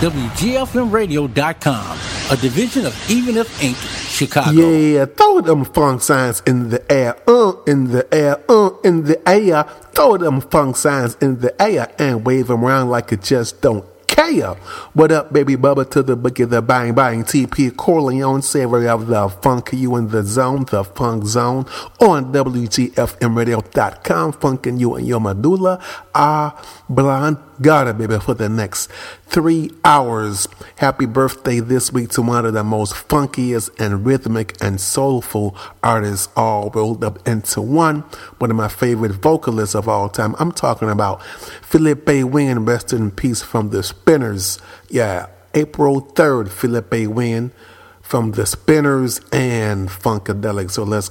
WGFMradio.com, a division of Even If Inc., Chicago. Yeah, throw them funk signs in the air, uh, in the air, uh, in the air. Throw them funk signs in the air and wave them around like it just don't care. What up, baby bubba to the boogie, the bang bang, TP Corleone, savory of the funk, you in the zone, the funk zone, on WGFMradio.com, funkin' you and your medulla, ah, blonde, got it, baby, for the next three hours. Happy birthday this week to one of the most funkiest and rhythmic and soulful artists all rolled up into one. One of my favorite vocalists of all time. I'm talking about Philippe Wynne, rest in peace from the Spinners. Yeah, April 3rd, Philippe Wynne from the Spinners and Funkadelic. So let's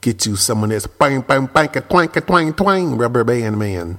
get you some of this bang, bang, bang, twang, twang, twang, rubber band man.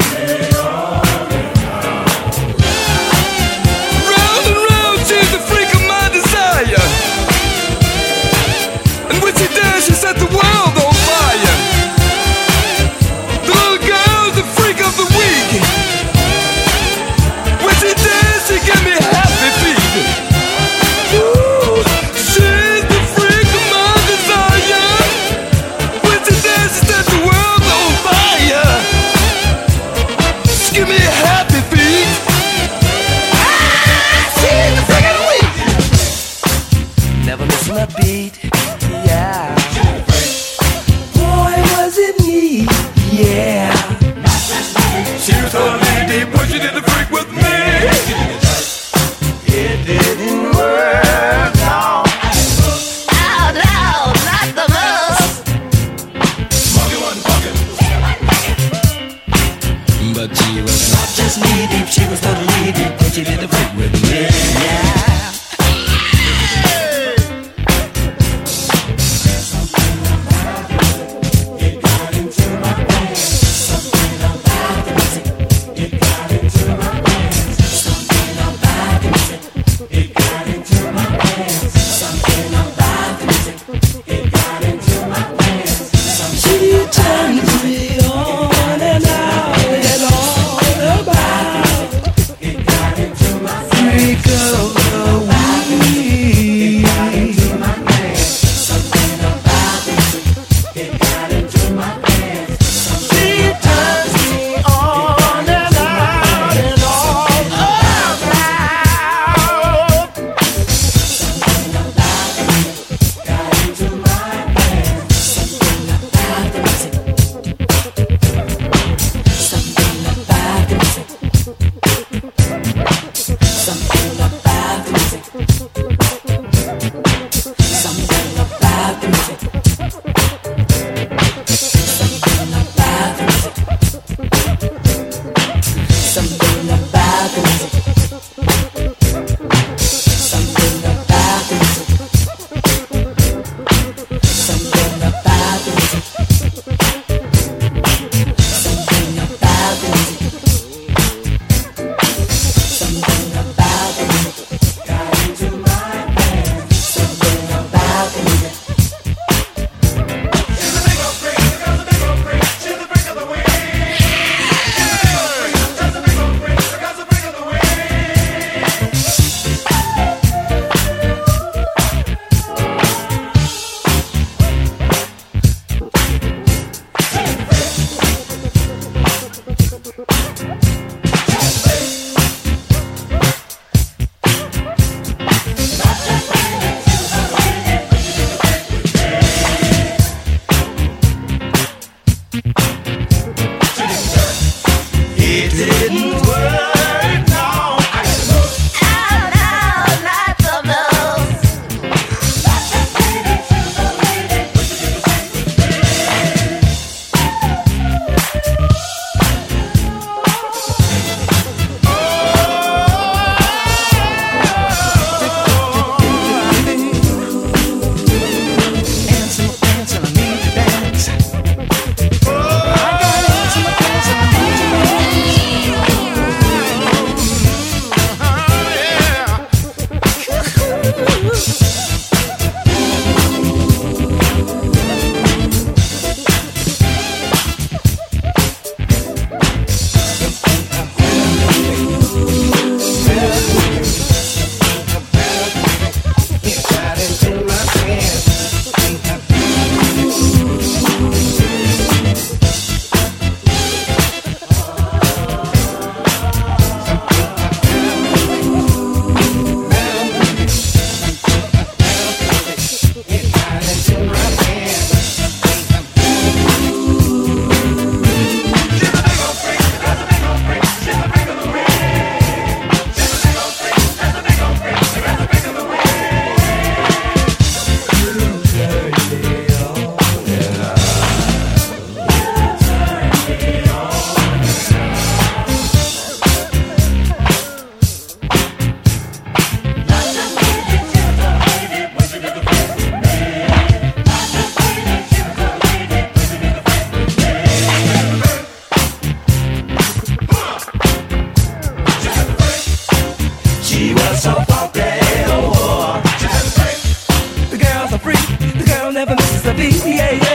Yeah, yeah.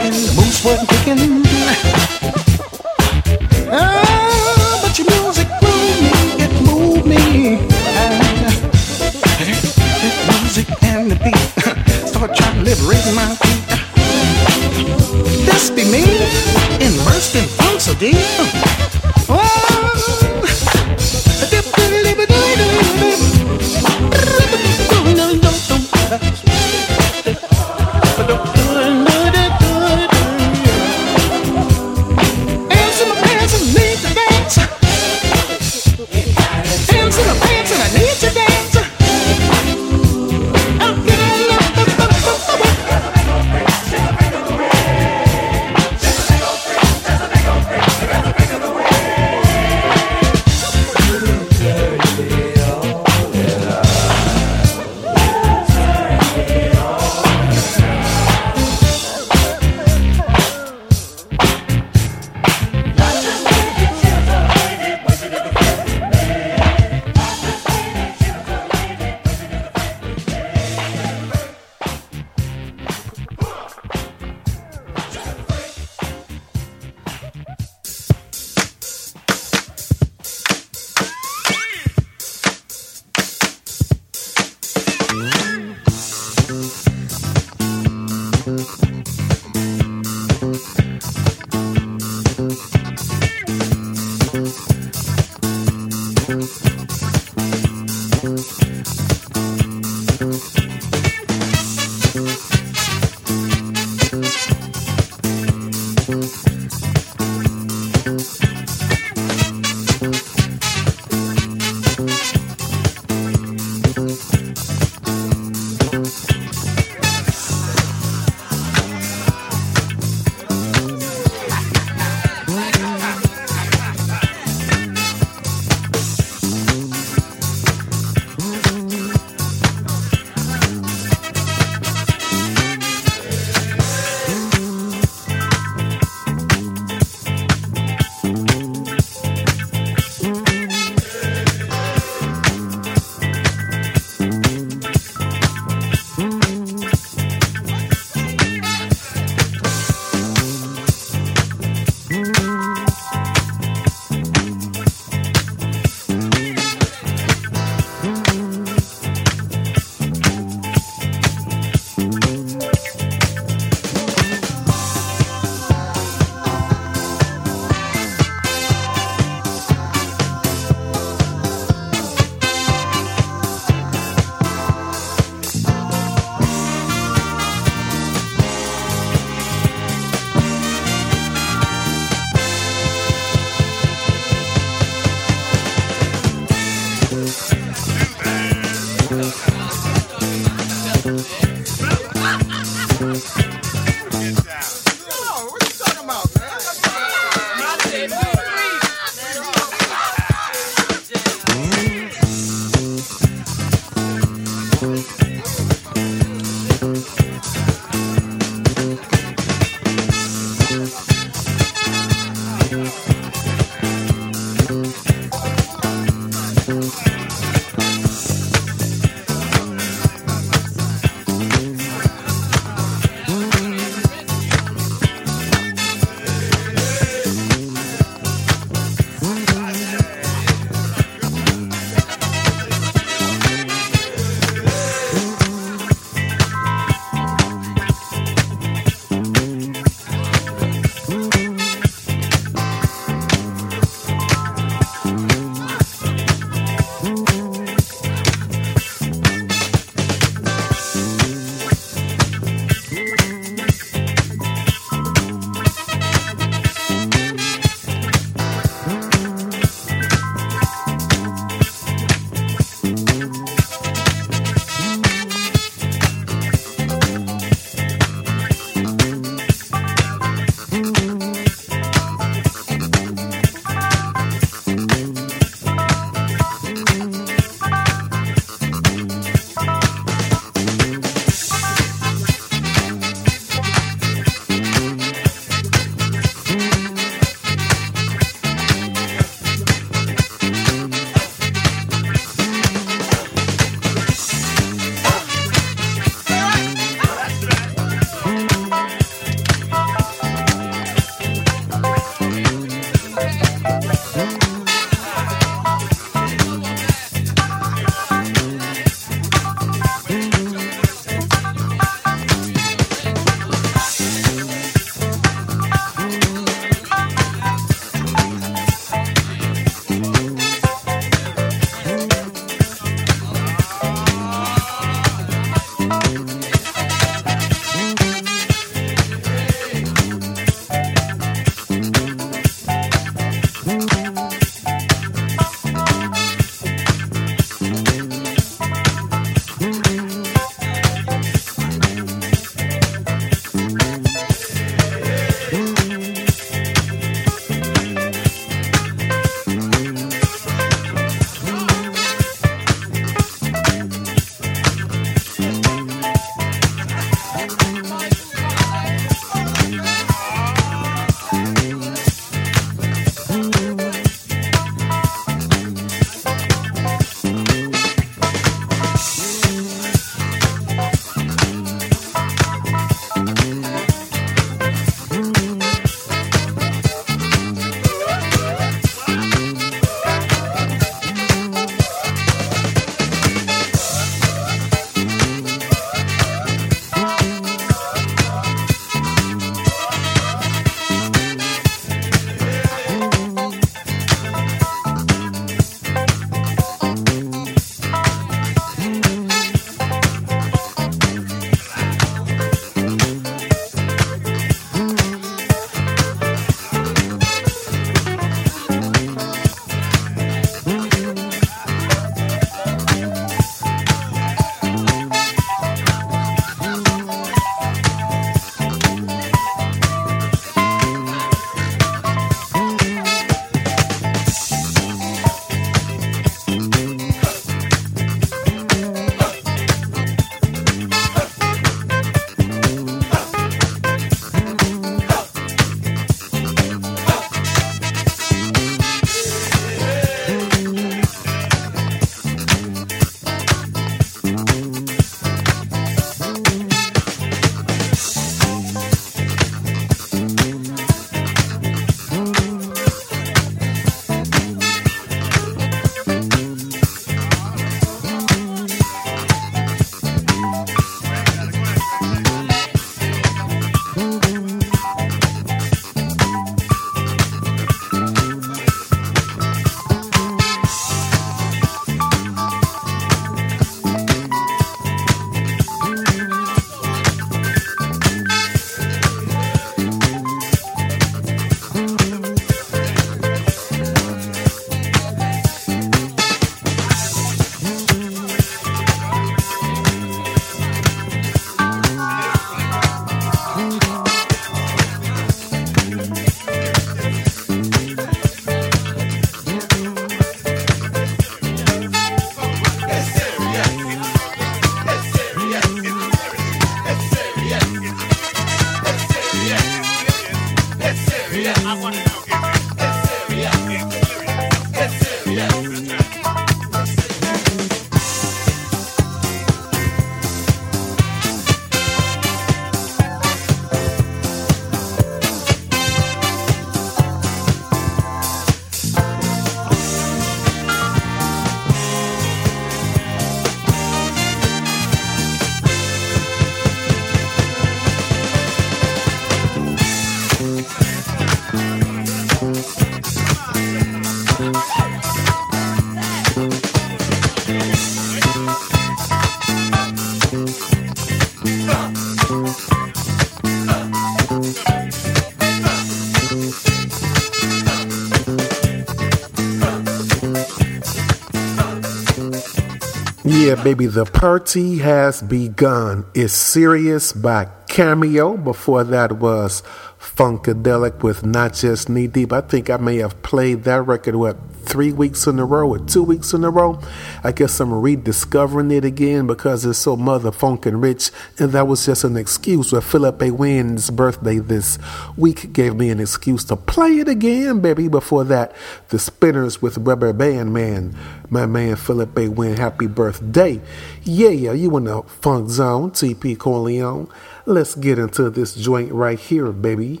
Baby, the party has begun. It's serious by Cameo. Before that was Funkadelic with Not Just Knee Deep. I think I may have played that record, what, three weeks in a row or two weeks in a row? I guess I'm rediscovering it again because it's so motherfunkin' rich. And that was just an excuse. With Philippe Wynne's birthday this week gave me an excuse to play it again, baby. Before that, The Spinners with Rubber Band Man. My man Philip A. Wynn, happy birthday. Yeah, yeah, you in the funk zone, TP Corleone. Let's get into this joint right here, baby.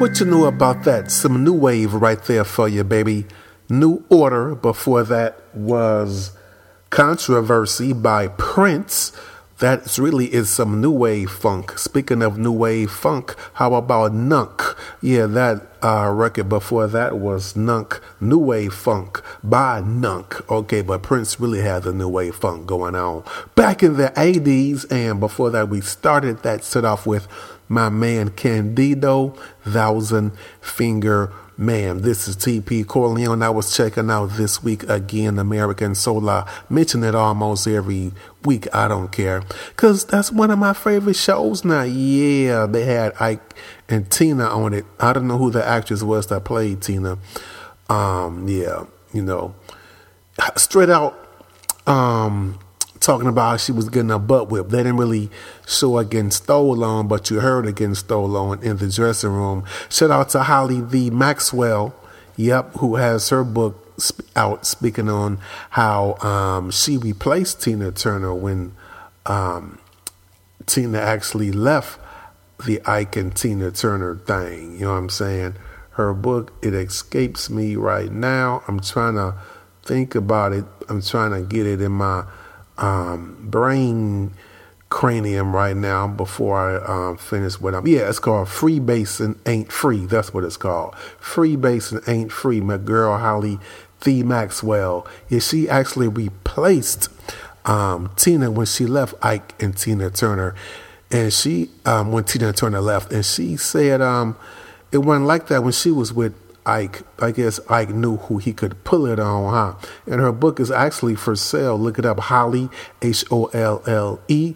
What you knew about that? Some new wave right there for you, baby. New Order. Before that was Controversy by Prince. That really is some new wave funk. Speaking of new wave funk, how about Nunk? Yeah, that uh, record before that was Nunk, New Wave Funk by Nunk. Okay, but Prince really had the new wave funk going on back in the 80s. And before that, we started that set off with my man Candido, Thousand Finger Man, this is TP Corleone. I was checking out this week again, American Soul. I mention it almost every week. I don't care. Because that's one of my favorite shows now. Yeah, they had Ike and Tina on it. I don't know who the actress was that played Tina. Um, yeah, you know, straight out, um, talking about how she was getting her butt whipped. They didn't really show her getting stole on, but you heard her getting stole on in the dressing room. Shout out to Holle Thee Maxwell, yep, who has her book out speaking on how um, she replaced Tina Turner when um, Tina actually left the Ike and Tina Turner thing. You know what I'm saying? Her book, it escapes me right now. I'm trying to think about it. I'm trying to get it in my um, brain cranium right now before I um, finish what I'm. Yeah, it's called Freebasing Ain't Free. That's what it's called. Freebasing Ain't Free. My girl Holle Thee Maxwell. Yeah, she actually replaced um, Tina when she left Ike and Tina Turner. And she, um, when Tina Turner left, and she said um, it wasn't like that when she was with Ike. I guess Ike knew who he could pull it on, huh? And her book is actually for sale. Look it up. Holle, H O L L E,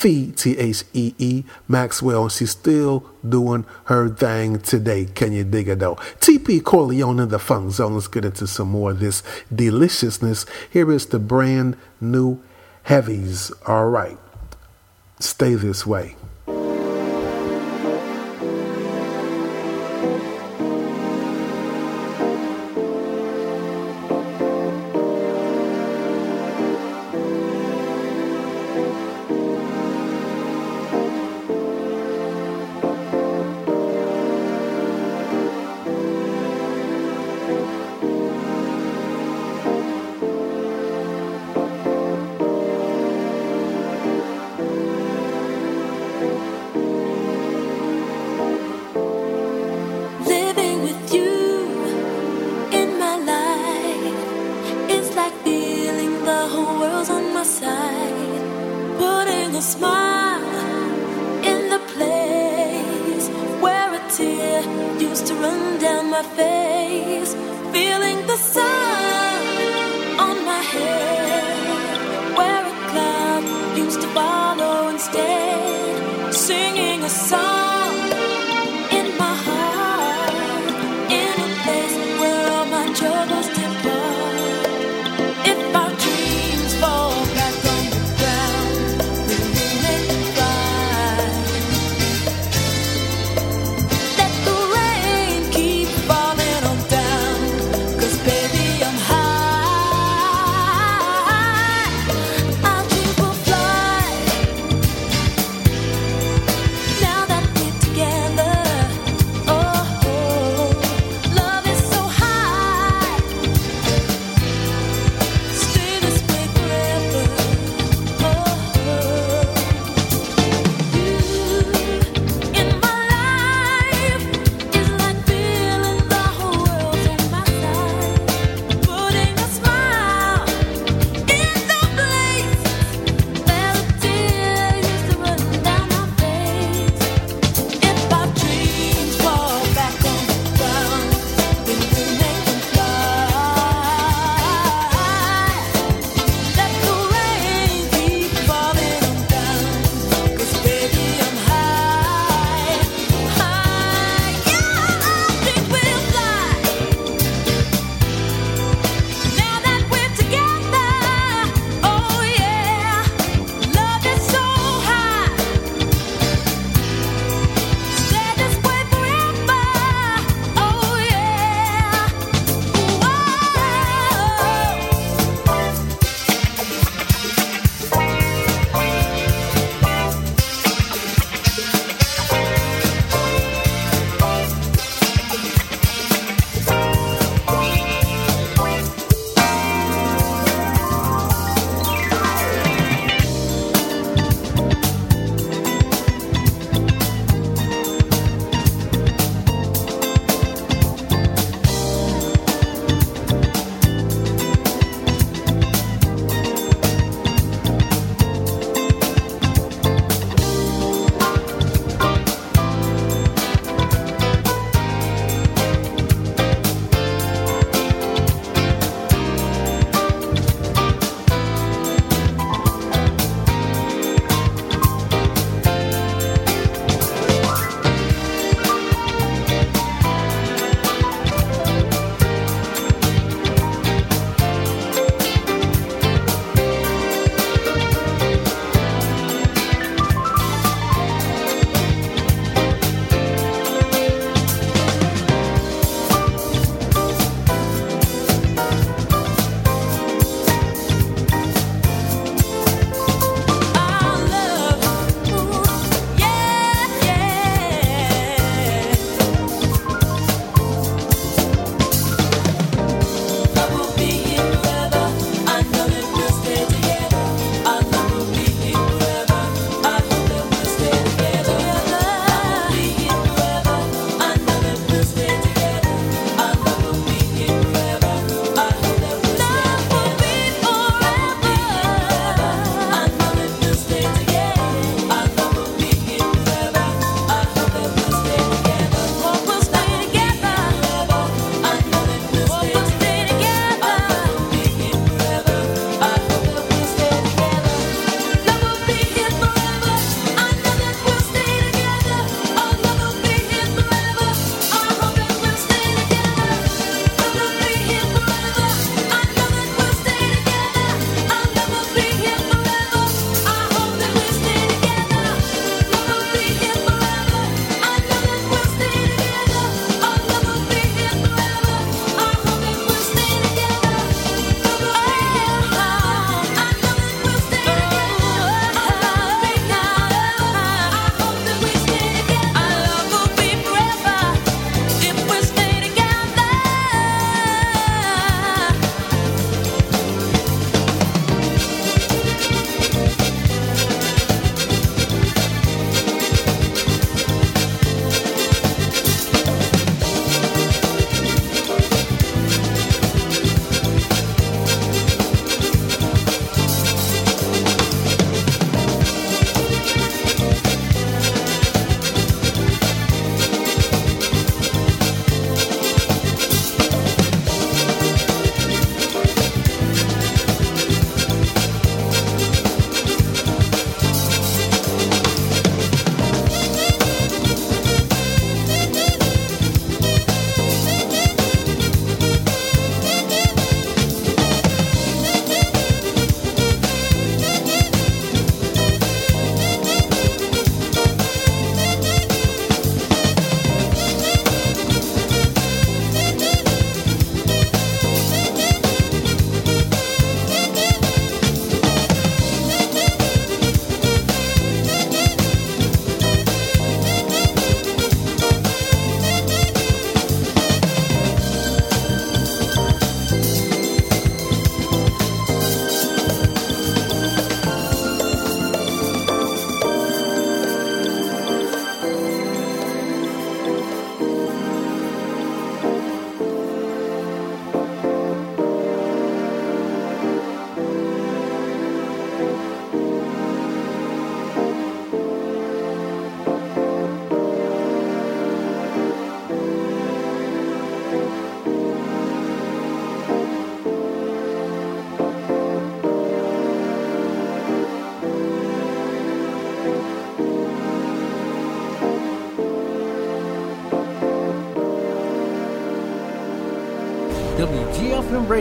Thee, T H E E, Maxwell. She's still doing her thing today. Can you dig it though? TP Corleone the Funk Zone. Let's get into some more of this deliciousness. Here is the brand new heavies. All right. Stay this way.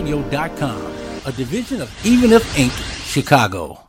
A division of Even If Inc., Chicago.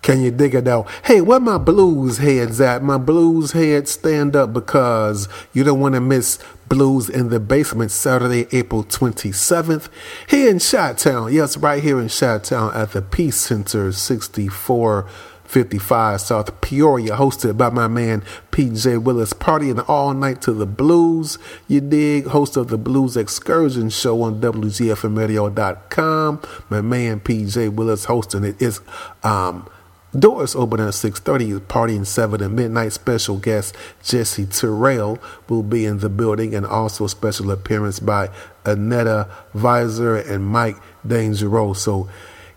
Can you dig it though? Hey, where my blues heads at? My blues heads stand up because you don't want to miss Blues in the Basement Saturday, April 27th here in Chi-Town. Yes, right here in Chi-Town at the Peace Center, 6455 South Peoria, hosted by my man PJ Willis, partying all night to the blues. You dig? Host of the Blues Excursion Show on WGFMradio.com. My man PJ Willis hosting it is um Doors open at 6.30, partying 7 at midnight. Special guest Jesse Terrell will be in the building and also a special appearance by Anetta Visor and Mike Dangerous. So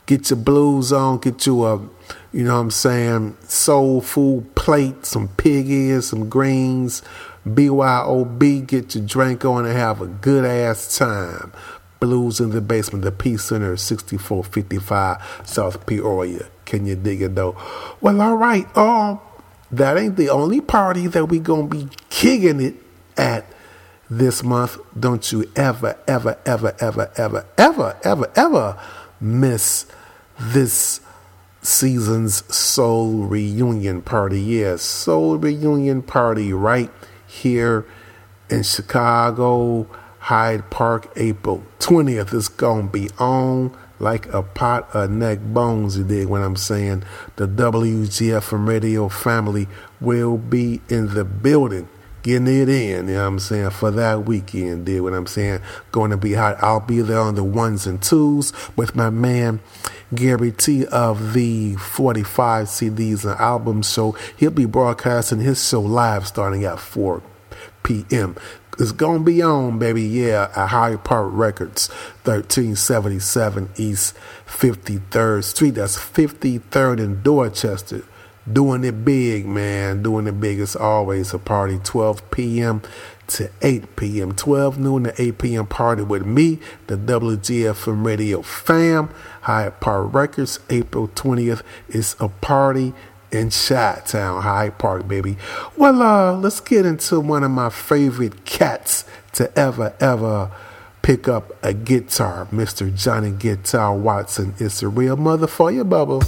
get your blues on, get you a, you know what I'm saying, soul food plate, some pig ears, some greens, BYOB, get your drink on and have a good ass time. Blues in the Basement, the Peace Center, 6455 South Peoria. Can you dig it though? Well, all right. Um, that ain't the only party that we gonna be kicking it at this month. Don't you ever, ever, ever, ever, ever, ever, ever, ever miss this season's soul reunion party. Yes, soul reunion party right here in Chicago, Hyde Park, April 20th. It's gonna be on like a pot of neck bones, you dig what I'm saying? The WGFM Radio family will be in the building. Getting it in, you know what I'm saying, for that weekend, dig what I'm saying? Going to be hot. I'll be there on the ones and twos with my man Gary T of the 45 CDs and albums. So he'll be broadcasting his show live starting at 4 p.m. It's gonna be on, baby. Yeah, at Hyde Park Records, 1377 East 53rd Street. That's 53rd in Dorchester. Doing it big, man. Doing it big. It's always a party. 12 p.m. to 8 p.m. 12 noon to 8 p.m. party with me, the WGFM Radio fam. Hyde Park Records, April 20th. It's a party in Chi-Town, Hyde Park, baby. Well, uh, let's get into one of my favorite cats to ever, ever pick up a guitar. Mr. Johnny Guitar Watson. It's a real mother for you, bubble.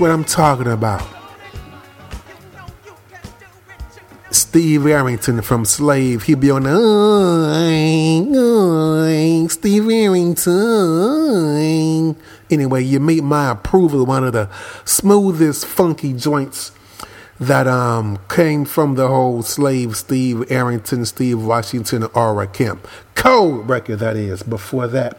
what I'm talking about. Steve Arrington from Slave, he'd be on the Steve Arrington. Anyway, you meet my approval, one of the smoothest funky joints that um, came from the whole slave Steve Arrington, Steve Washington, Aura Kemp. Cold record, that is. Before that,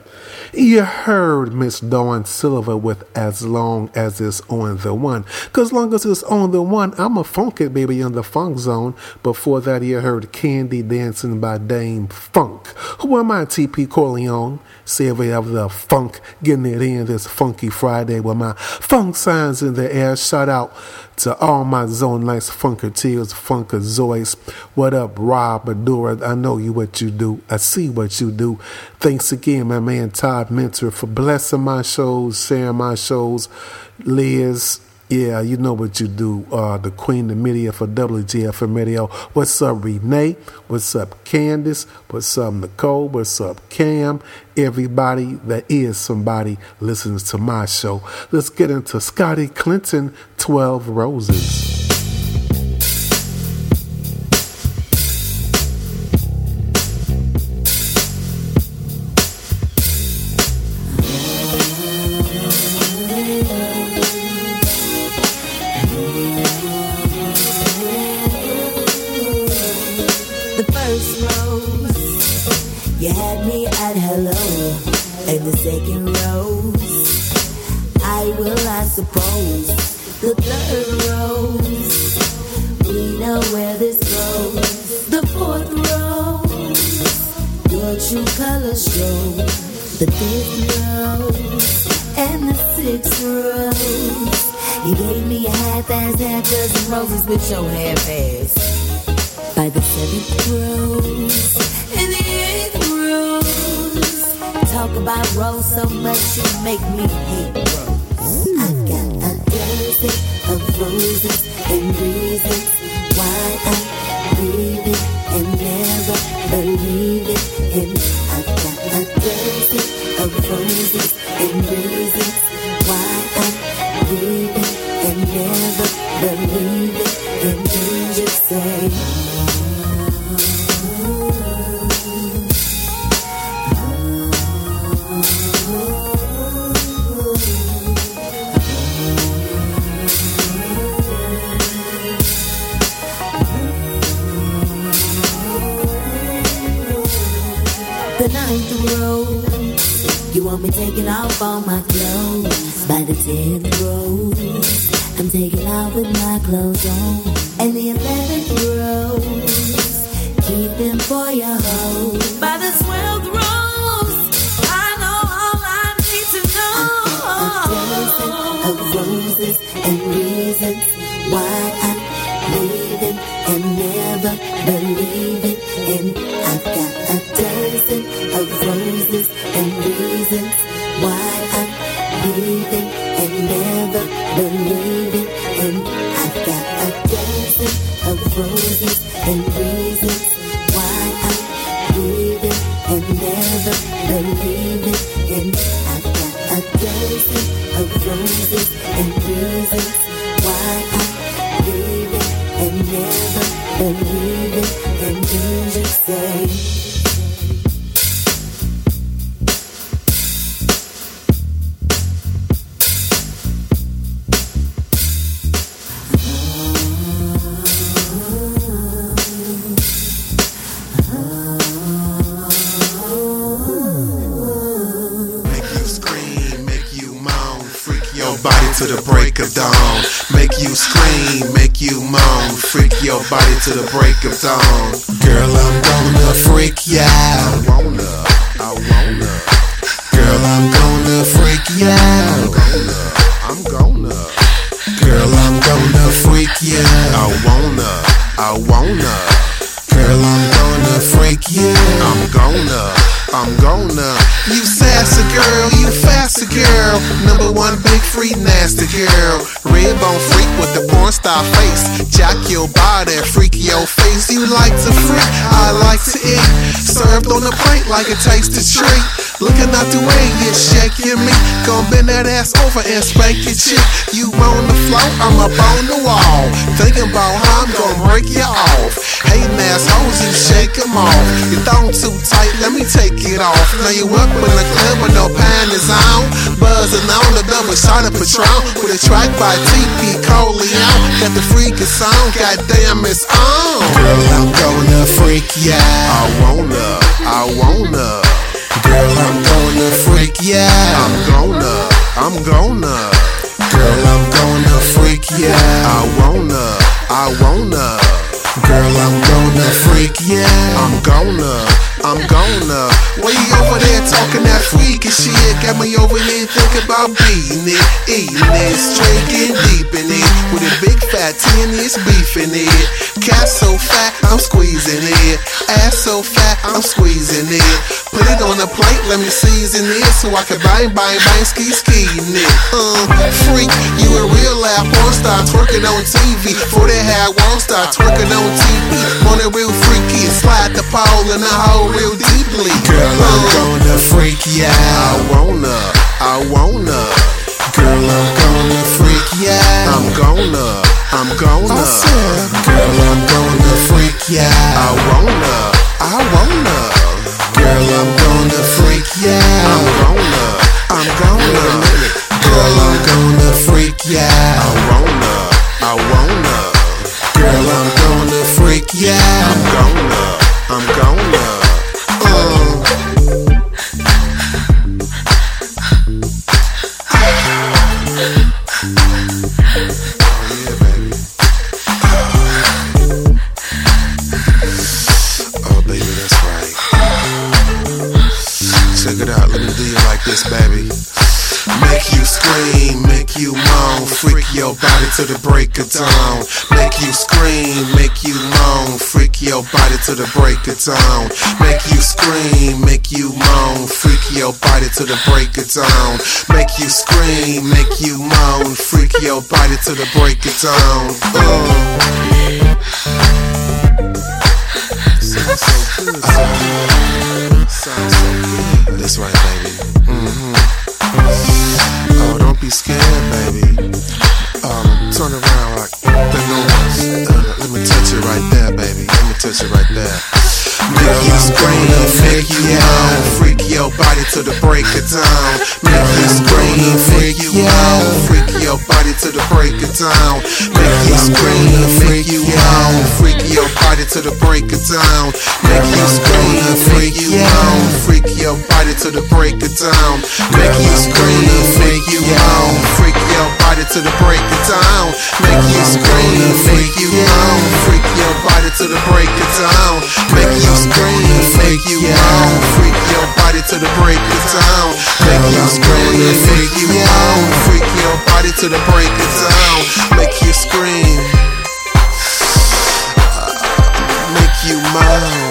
you heard Miss Dawn Silver with As Long As It's On The One. Because long as it's on the one, I'm a funky baby in the funk zone. Before that, you heard Candy Dancing by Dâm-Funk. Who am I, TP Corleone? Savvy of the funk, getting it in this funky Friday with my funk signs in the air. Shout out to all my zone nice funketeers, funkazoids. What up, Rob Adora? I know you what you do. I see what you do. Thanks again, my man Todd Mentor, for blessing my shows, sharing my shows. Liz, yeah, you know what you do. Uh, the Queen of Media for WGFM Radio. What's up, Renee? What's up, Candace? What's up, Nicole? What's up, Cam? Everybody that is somebody listens to my show. Let's get into Scotty Clinton, 12 Roses. Roses with your half-ass by the seventh rose and the eighth rose. Talk about rose so much you make me hate rose. I've got a dozen of roses and reasons why I clothes. Break of dawn. Make you scream, make you moan, freak your body to the break of dawn. Girl, I'm gonna freak ya. I wanna, I wanna. Girl, I'm gonna freak ya. I'm gonna, I'm gonna. Girl, I'm gonna freak ya. I wanna, I wanna. Girl, I'm gonna freak ya. I'm gonna, I'm gonna. You sassy girl, you faster girl. Number one big free nasty girl. Porn star face. Jack your body, freak your face. You like to freak, I like to eat. Served on a plate like it tastes the treat. Looking out the way you're shaking me. Gon' bend that ass over and spank your chick. You on the floor, I'm up on the wall. Thinking about how I'm gonna break you off. Hating ass hoes, you shake 'em off. Your thong too tight, let me take it off. Now you up in the club with no panties on. buzzing on the double shot of Patron with a track by TP Corleone. Got the freaking song, goddamn it's on. Girl, I'm gonna freak ya. I wanna, I wanna. Girl, I'm gonna freak ya. I'm gonna, I'm gonna. Girl, I'm gonna freak ya. I wanna, I wanna. Girl, I'm gonna freak ya. I'm gonna, I'm gonna. Way over there talking that freaky shit. Got me over here thinking about beating it, eating it, drinking deep in it. With a big fat is beef in it. Cat so fat, I'm squeezing it. Ass so fat, I'm squeezing it. Put it on a plate, let me season it so I can bang, bang, bang, ski, ski, it. Uh, freak, you a real loud porn star twerking on TV. For that hair, won't start twerking on TV. On a real freaky, slide the pole in the hole real deeply. Girl, I'm gonna freak ya. I wanna, I wanna. Girl, I'm gonna freak ya. I'm gonna, I'm gonna. Girl, I'm gonna freak ya. I wanna, I wanna. Girl, I'm gonna freak ya. I'm gonna, I'm gonna. Girl, I'm gonna freak ya. I break of dawn. Make you scream, make you moan, freak your body to the break of dawn. Make you scream, make you moan, freak your body to the break of dawn. Make you scream, make you moan, freak your body to the break of dawn. Uh. Sounds so good. Sounds so good. That's right, baby. Mm-hmm. Oh, don't be scared, baby. Touch it right there. Make you scream, make you moan, freak your body to the break of dawn. Make you scream, make you moan, freak your body to the break of dawn. Make you scream, make you moan, freak your body to the break of dawn. Make you scream, make you moan, freak your body to the break of dawn. Make you scream, make you moan, freak your body to the break of dawn. Make you scream, make you moan, freak your body to the break of dawn. Make you scream, make you moan, freak your body to the break of dawn. Make you scream, make you moan, freak your body to the break of dawn. Make you scream, make you moan.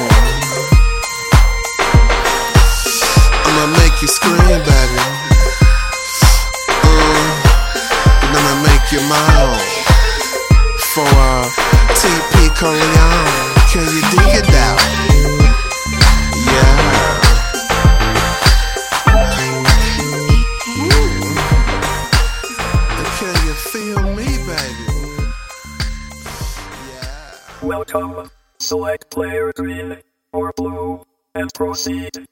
Select player green or blue and proceed.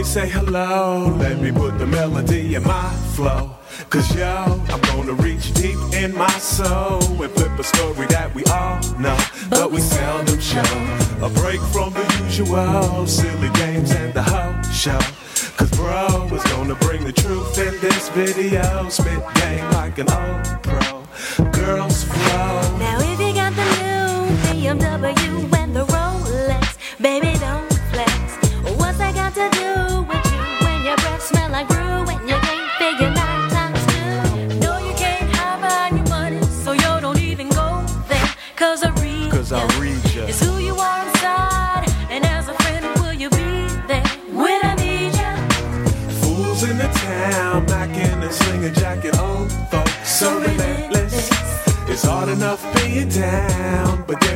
Me say hello. Let me put the melody in my flow. Cause yo, I'm gonna reach deep in my soul and flip a story that we all know, but we seldom show. A break from the usual silly games and the whole show. Cause bro is gonna bring the truth in this video. Spit game like an old pro. Girls flow. Now if you got the new BMW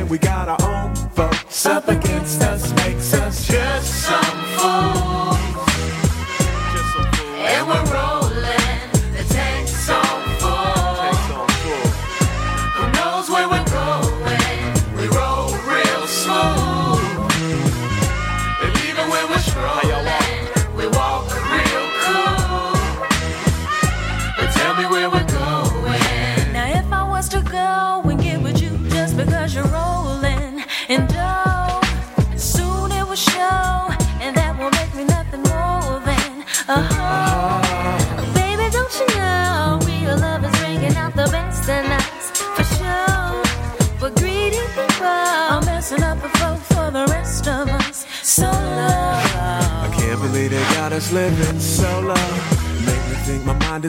we got our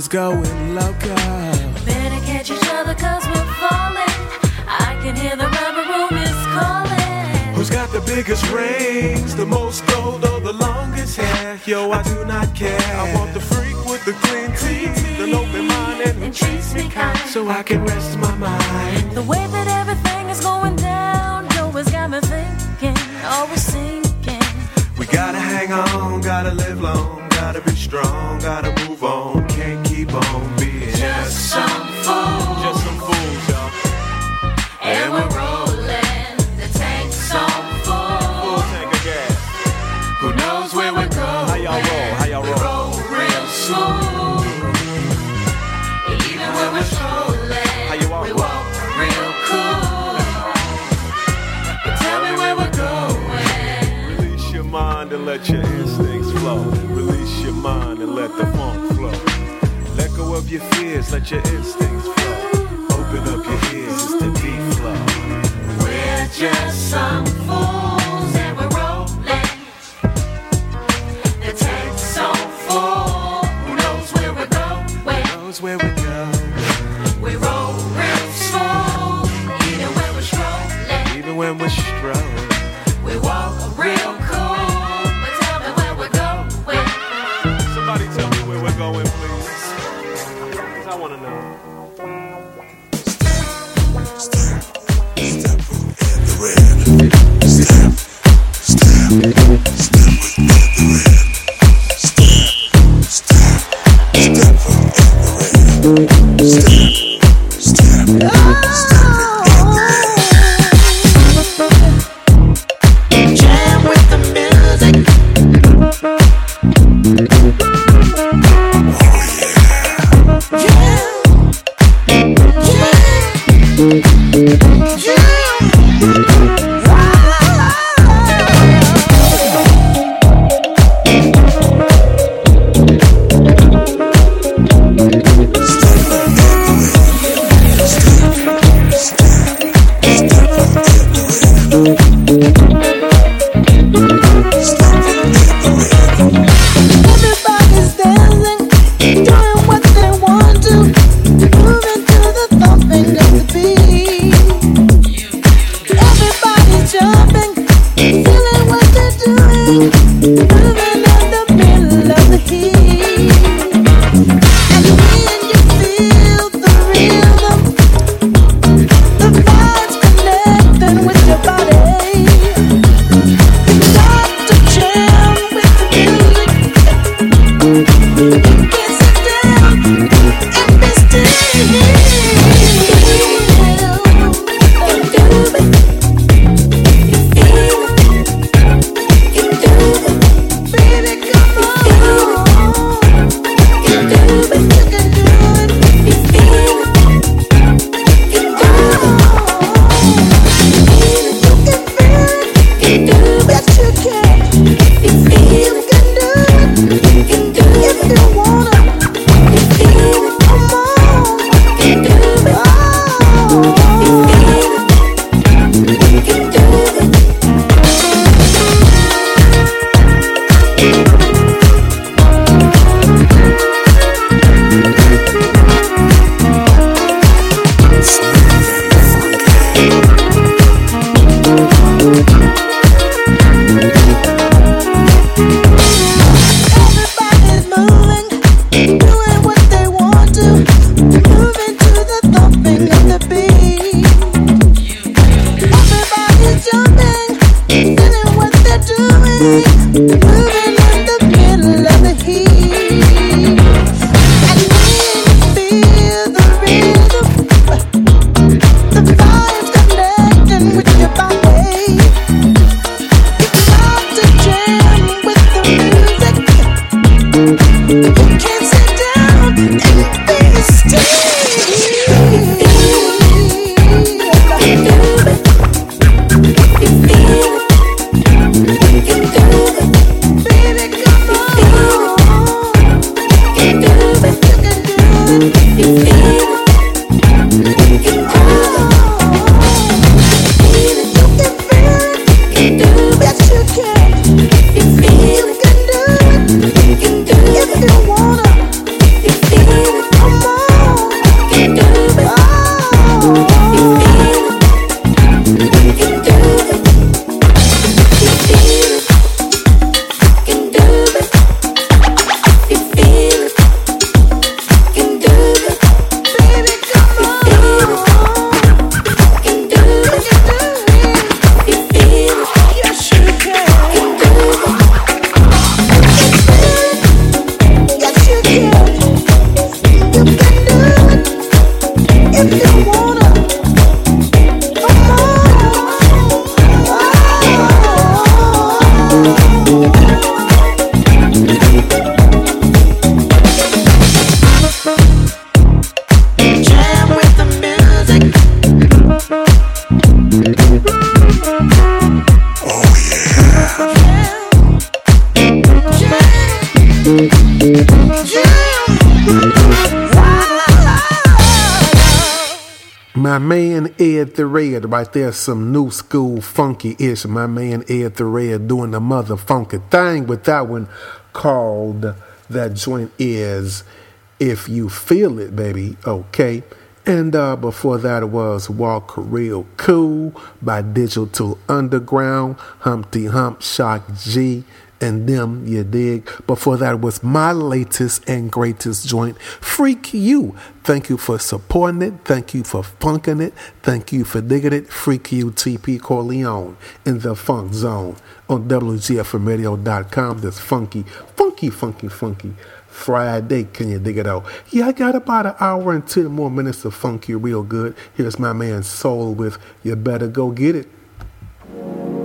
is going loco. Better catch each other cause we're falling. I can hear the rubber room is calling. Who's got the biggest rings, the most gold, or the longest hair? Yo, I do not care. I want the freak with the clean teeth, the open mind, and, and treats me kind. So I can rest my mind. Right there, some new school funky ish. My man Ed the Red doing the mother funky thing with that one called That Joint Is If You Feel It, baby. Okay. And uh, before that was Walk Real Cool by Digital Underground, Humpty Hump, Shock G, and them, you dig. Before that was my latest and greatest joint, Freak You. Thank you for supporting it. Thank you for funking it. Thank you for digging it. Freak You, TP Corleone in the funk zone on WGFMradio.com. This funky, funky, funky, funky. Friday, can you dig it out? Yeah, I got about an hour and 10 more minutes of funky real good. Here's my man Saoul with You Better Go Get It.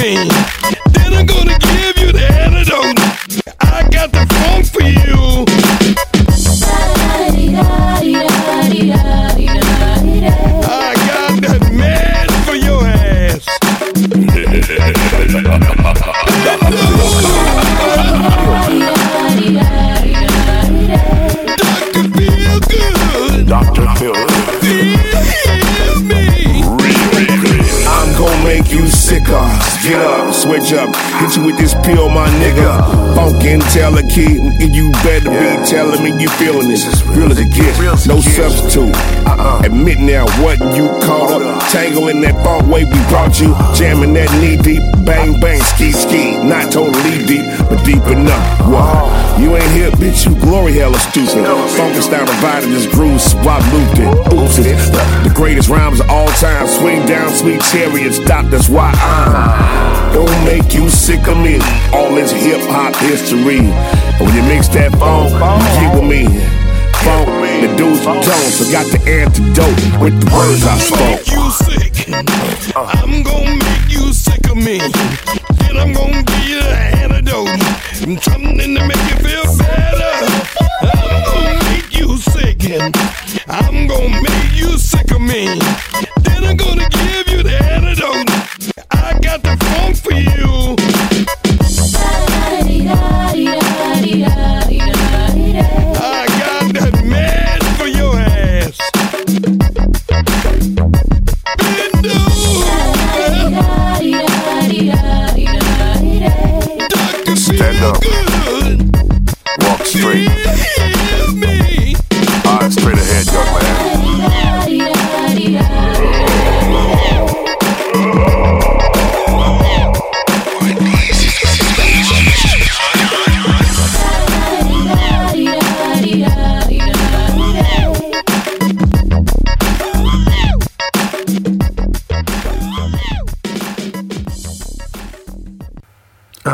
Sick hit you with this pill, my nigga. Funk and tell a kid, and you better be telling me you feeling this. Real as it gets, no substitute. Admit now what you caught up. Tangle in that funk way we brought you. Jamming that knee deep, bang bang, ski ski. Not totally deep, but deep enough. Wow, you ain't here, bitch. You glory hella stupid. Funkenstein provided this groove, swap looped it. Oops, the greatest rhymes of all time. Swing down, sweet chariot, stop. That's why I'm gonna make you sick of me. All this hip hop history. And when you mix that you get with me. Funk, the dudes don't, so got the antidote with the words I spoke. you sick. I'm gonna make you sick of me. Then I'm gonna you the antidote. I'm Something to make you feel better. I'm gonna make you sick. I'm gonna make you sick of me. Then I'm gonna give you the antidote. I got the funk for you.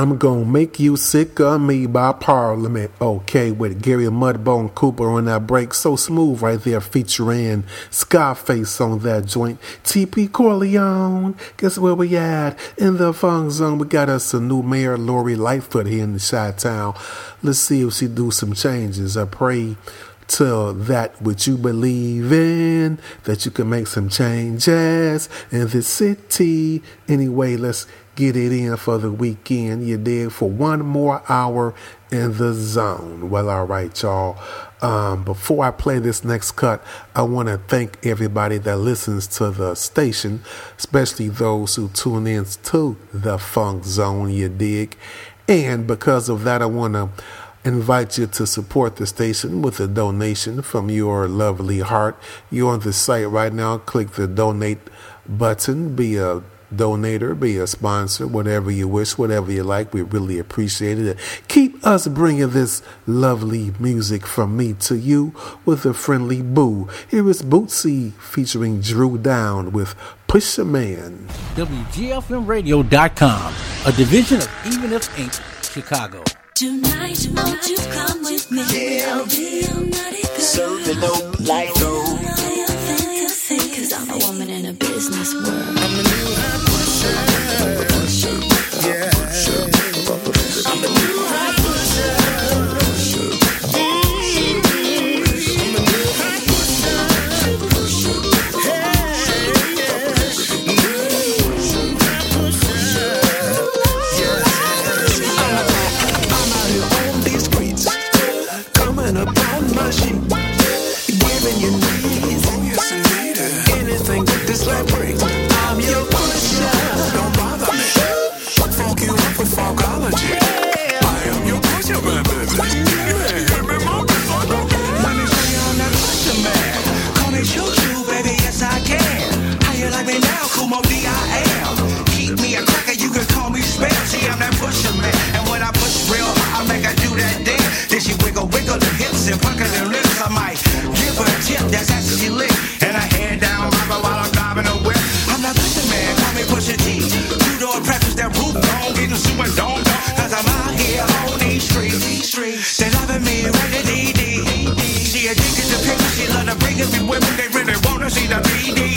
I'm gonna make you sick of me by Parliament. Okay, with Gary Mudbone Cooper on that break. So smooth right there, featuring Scarface on that joint. TP Corleone. Guess where we at? In the funk zone. We got us a new mayor, Lori Lightfoot, here in the Chi Town. Let's see if she do some changes. I pray to that which you believe in, that you can make some changes in this city. Anyway, let's get it in for the weekend. You dig for one more hour in the zone. Well, all right, y'all. Um, before I play this next cut, I want to thank everybody that listens to the station, especially those who tune in to the Funk Zone. You dig, and because of that, I want to invite you to support the station with a donation from your lovely heart. You're on the site right now. Click the donate button. Be a donator, be a sponsor, whatever you wish, whatever you like. We really appreciate it. Keep us bringing this lovely music from me to you with a friendly boo. Here is Bootsy featuring Drew Down with Push a Man. WGFMradio.com, a division of Even If Inc., Chicago. Tonight, won't you come with me? Yeah, Serve the dope like dope. Cause I'm a woman in a business world. that's actually lit. And I hand down lava while I'm driving a whip. I'm not listen, man, call me Pusha T. Two door preface that roof on, getting super dome. Cause I'm out here on these streets. streets. They loving me, ready DD. She addicted to pictures, she love to bring me women. They really wanna see the BD.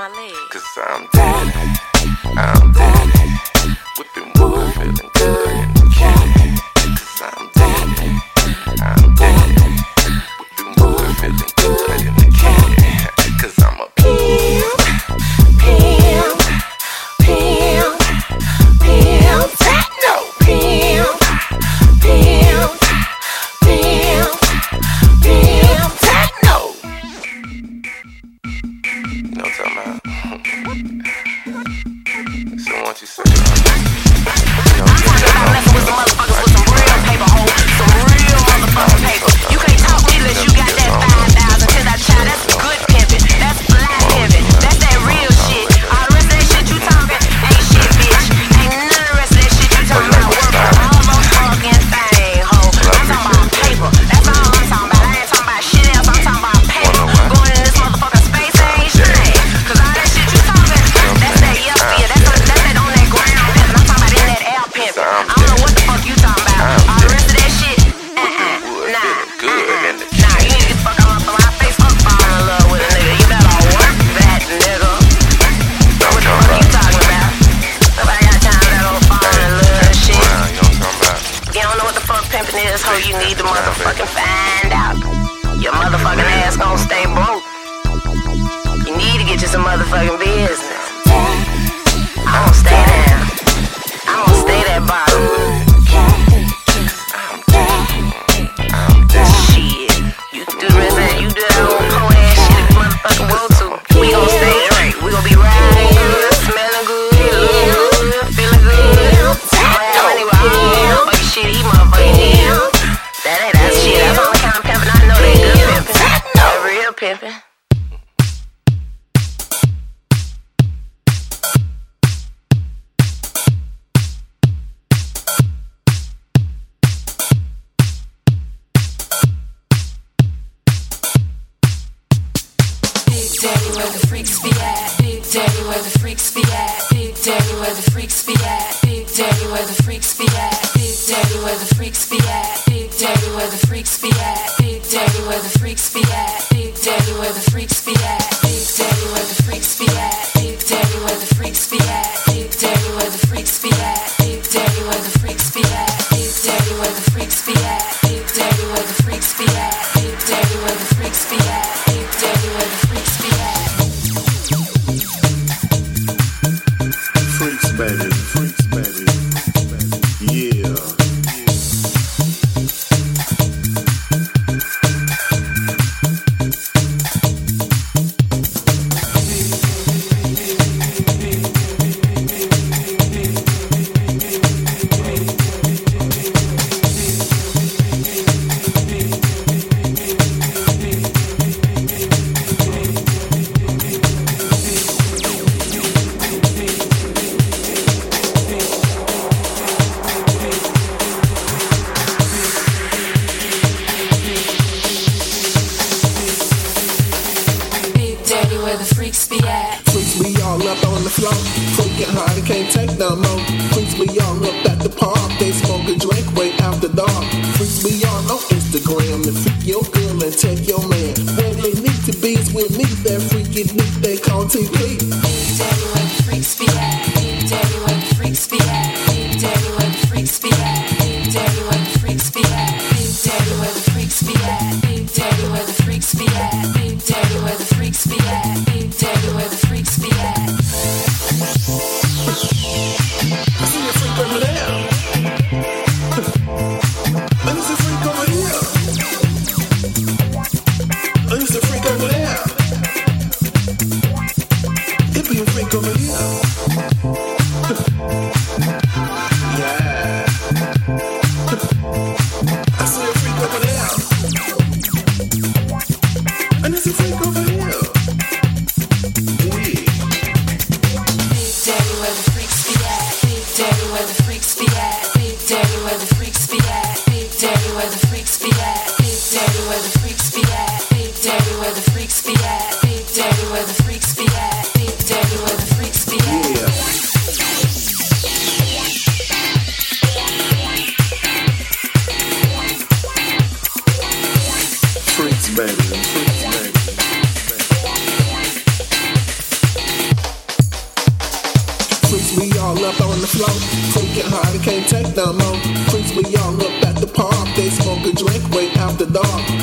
My leg? Cause I'm dark.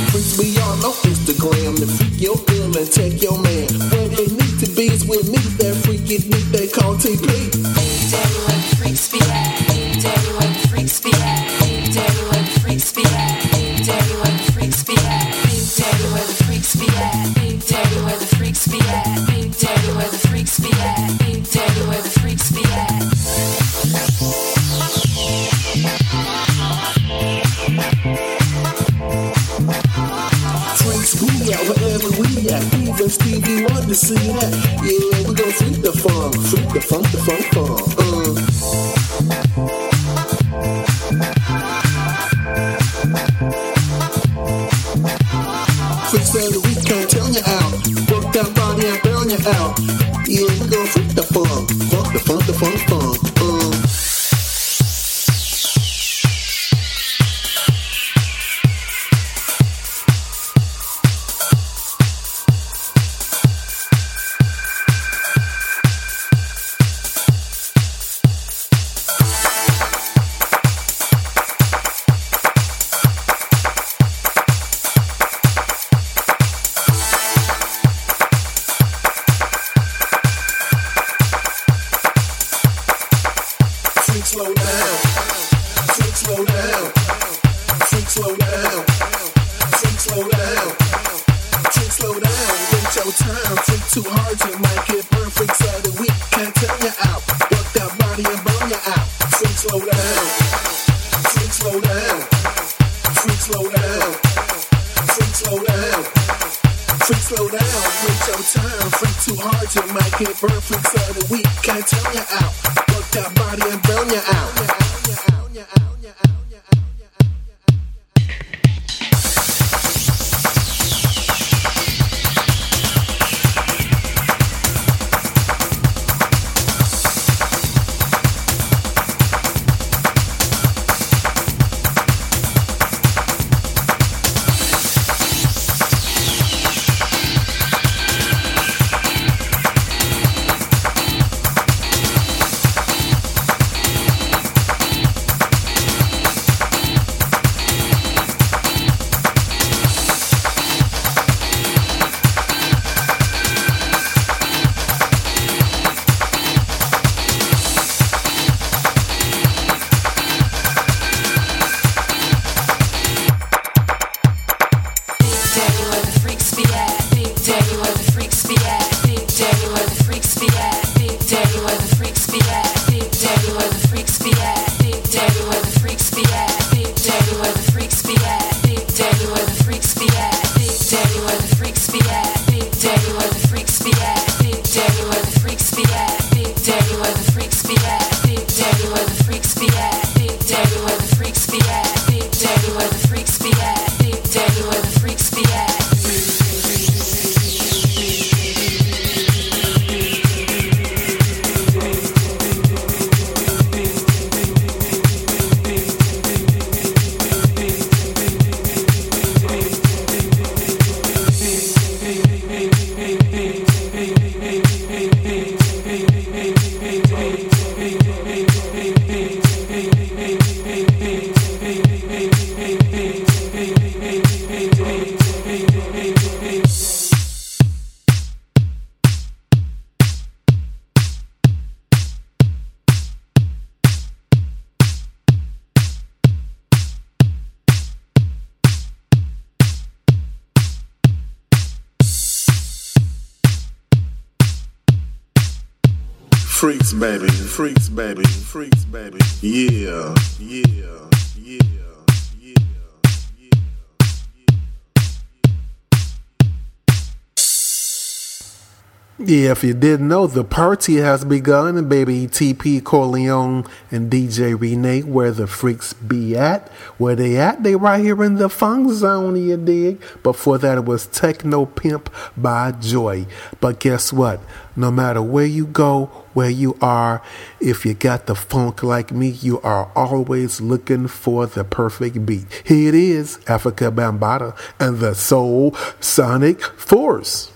If you didn't know, the party has begun, and baby TP Corleone and DJ Renee, where the freaks be at. Where they at? They right here in the funk zone, you dig? Before that, it was Techno Pimp by Joy. But guess what? No matter where you go, where you are, if you got the funk like me, you are always looking for the perfect beat. Here it is, Afrika Bambaataa and the Soul Sonic Force.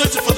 searching for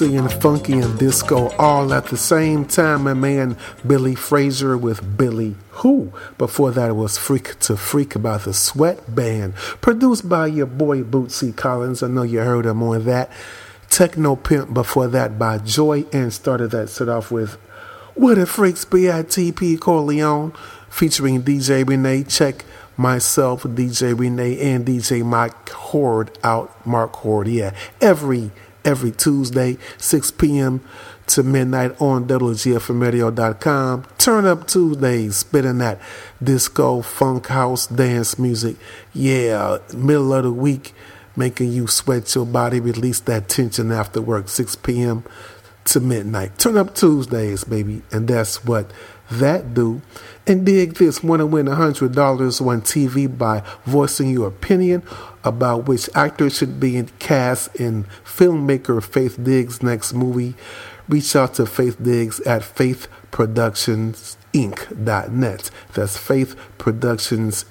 and funky and disco all at the same time. My man Billy Fraser with Billy Who. Before that, it was Freak to Freak about the Sweat Band, produced by your boy Bootsy Collins. I know you heard him on that. Techno Pimp before that by Joy and started that set off with What a Freaks be at TP Corleone featuring DJ Renee. Check myself, DJ Renee, and DJ Mike Horde out. Mark Horde, yeah. Every every Tuesday, 6 p.m. to midnight on WGFMradio.com. Turn up Tuesdays, spitting that disco, funk, house, dance music. Yeah, middle of the week, making you sweat your body, release that tension after work, 6 p.m. to midnight. Turn up Tuesdays, baby, and that's what that do. And dig this, want to win $100 on TV by voicing your opinion about which actor should be cast in filmmaker Faith Diggs' next movie. Reach out to Faith Diggs at. Faith Productions Inc.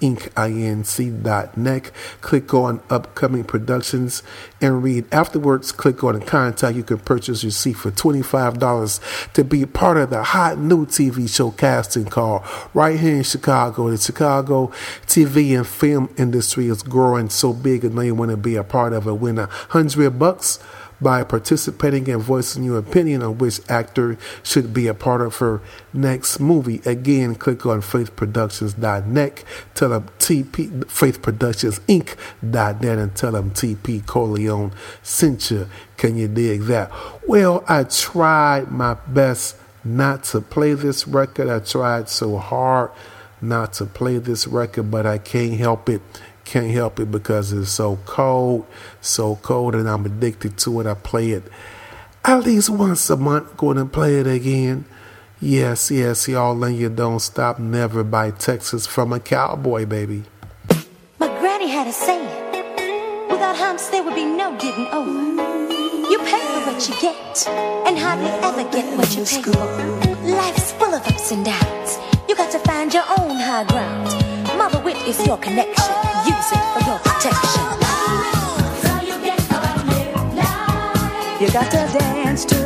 Inc.net. Click on upcoming productions and read. Afterwards, click on contact. You can purchase your seat for $25 to be part of the hot new TV show casting call right here in Chicago. The Chicago TV and film industry is growing so big and you want to be a part of it. Win a hundred bucks by participating and voicing your opinion on which actor should be a part of her next movie. Again, click on faithproductions.net, tell them TP, faithproductionsinc.net, and tell them TP Corleone sent you. Can you dig that? Well, I tried my best not to play this record. I tried so hard not to play this record, but I can't help it. Can't help it because it's so cold, so cold, and I'm addicted to it. I play it at least once a month. Go and play it again. Yes, yes, y'all, and you don't stop never buy Texas from a cowboy, baby. My granny had a saying without humps, there would be no getting over. You pay for what you get, and hardly ever get what you pay for. Life's full of ups and downs. You got to find your own high ground. Mother Wit is your connection. Use it for your protection. You got to dance to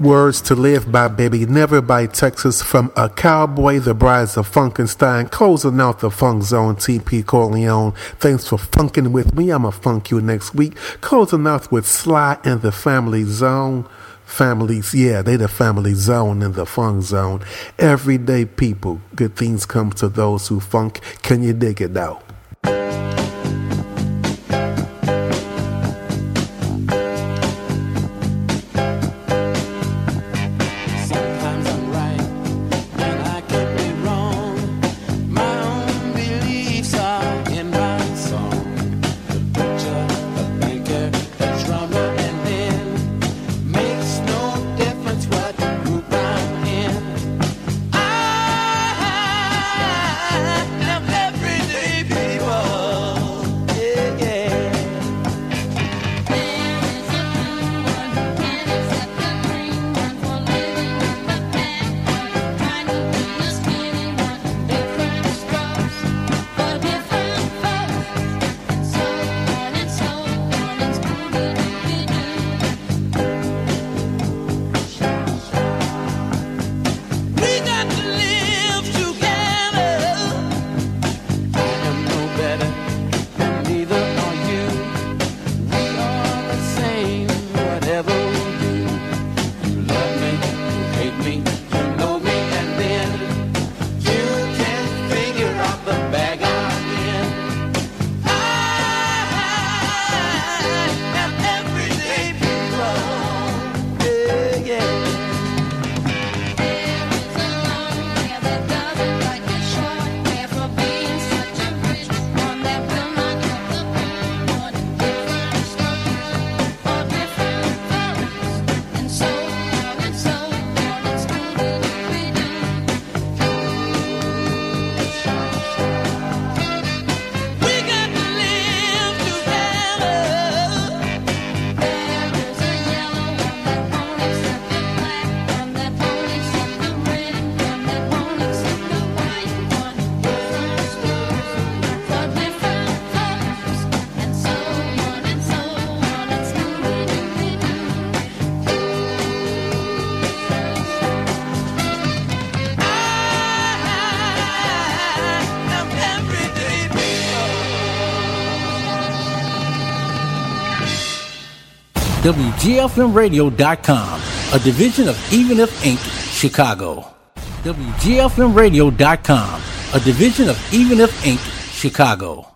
Words to live by, baby, never buy Texas. From a cowboy, the brides of Funkenstein, closing out the funk zone, TP Corleone. Thanks for funking with me. I'ma funk you next week. Closing out with Sly and the Family Zone. Families, yeah, they the family zone and the funk zone. Everyday people, good things come to those who funk. Can you dig it now? WGFMradio.com, a division of Even If Inc., Chicago. WGFMradio.com, a division of Even If Inc., Chicago.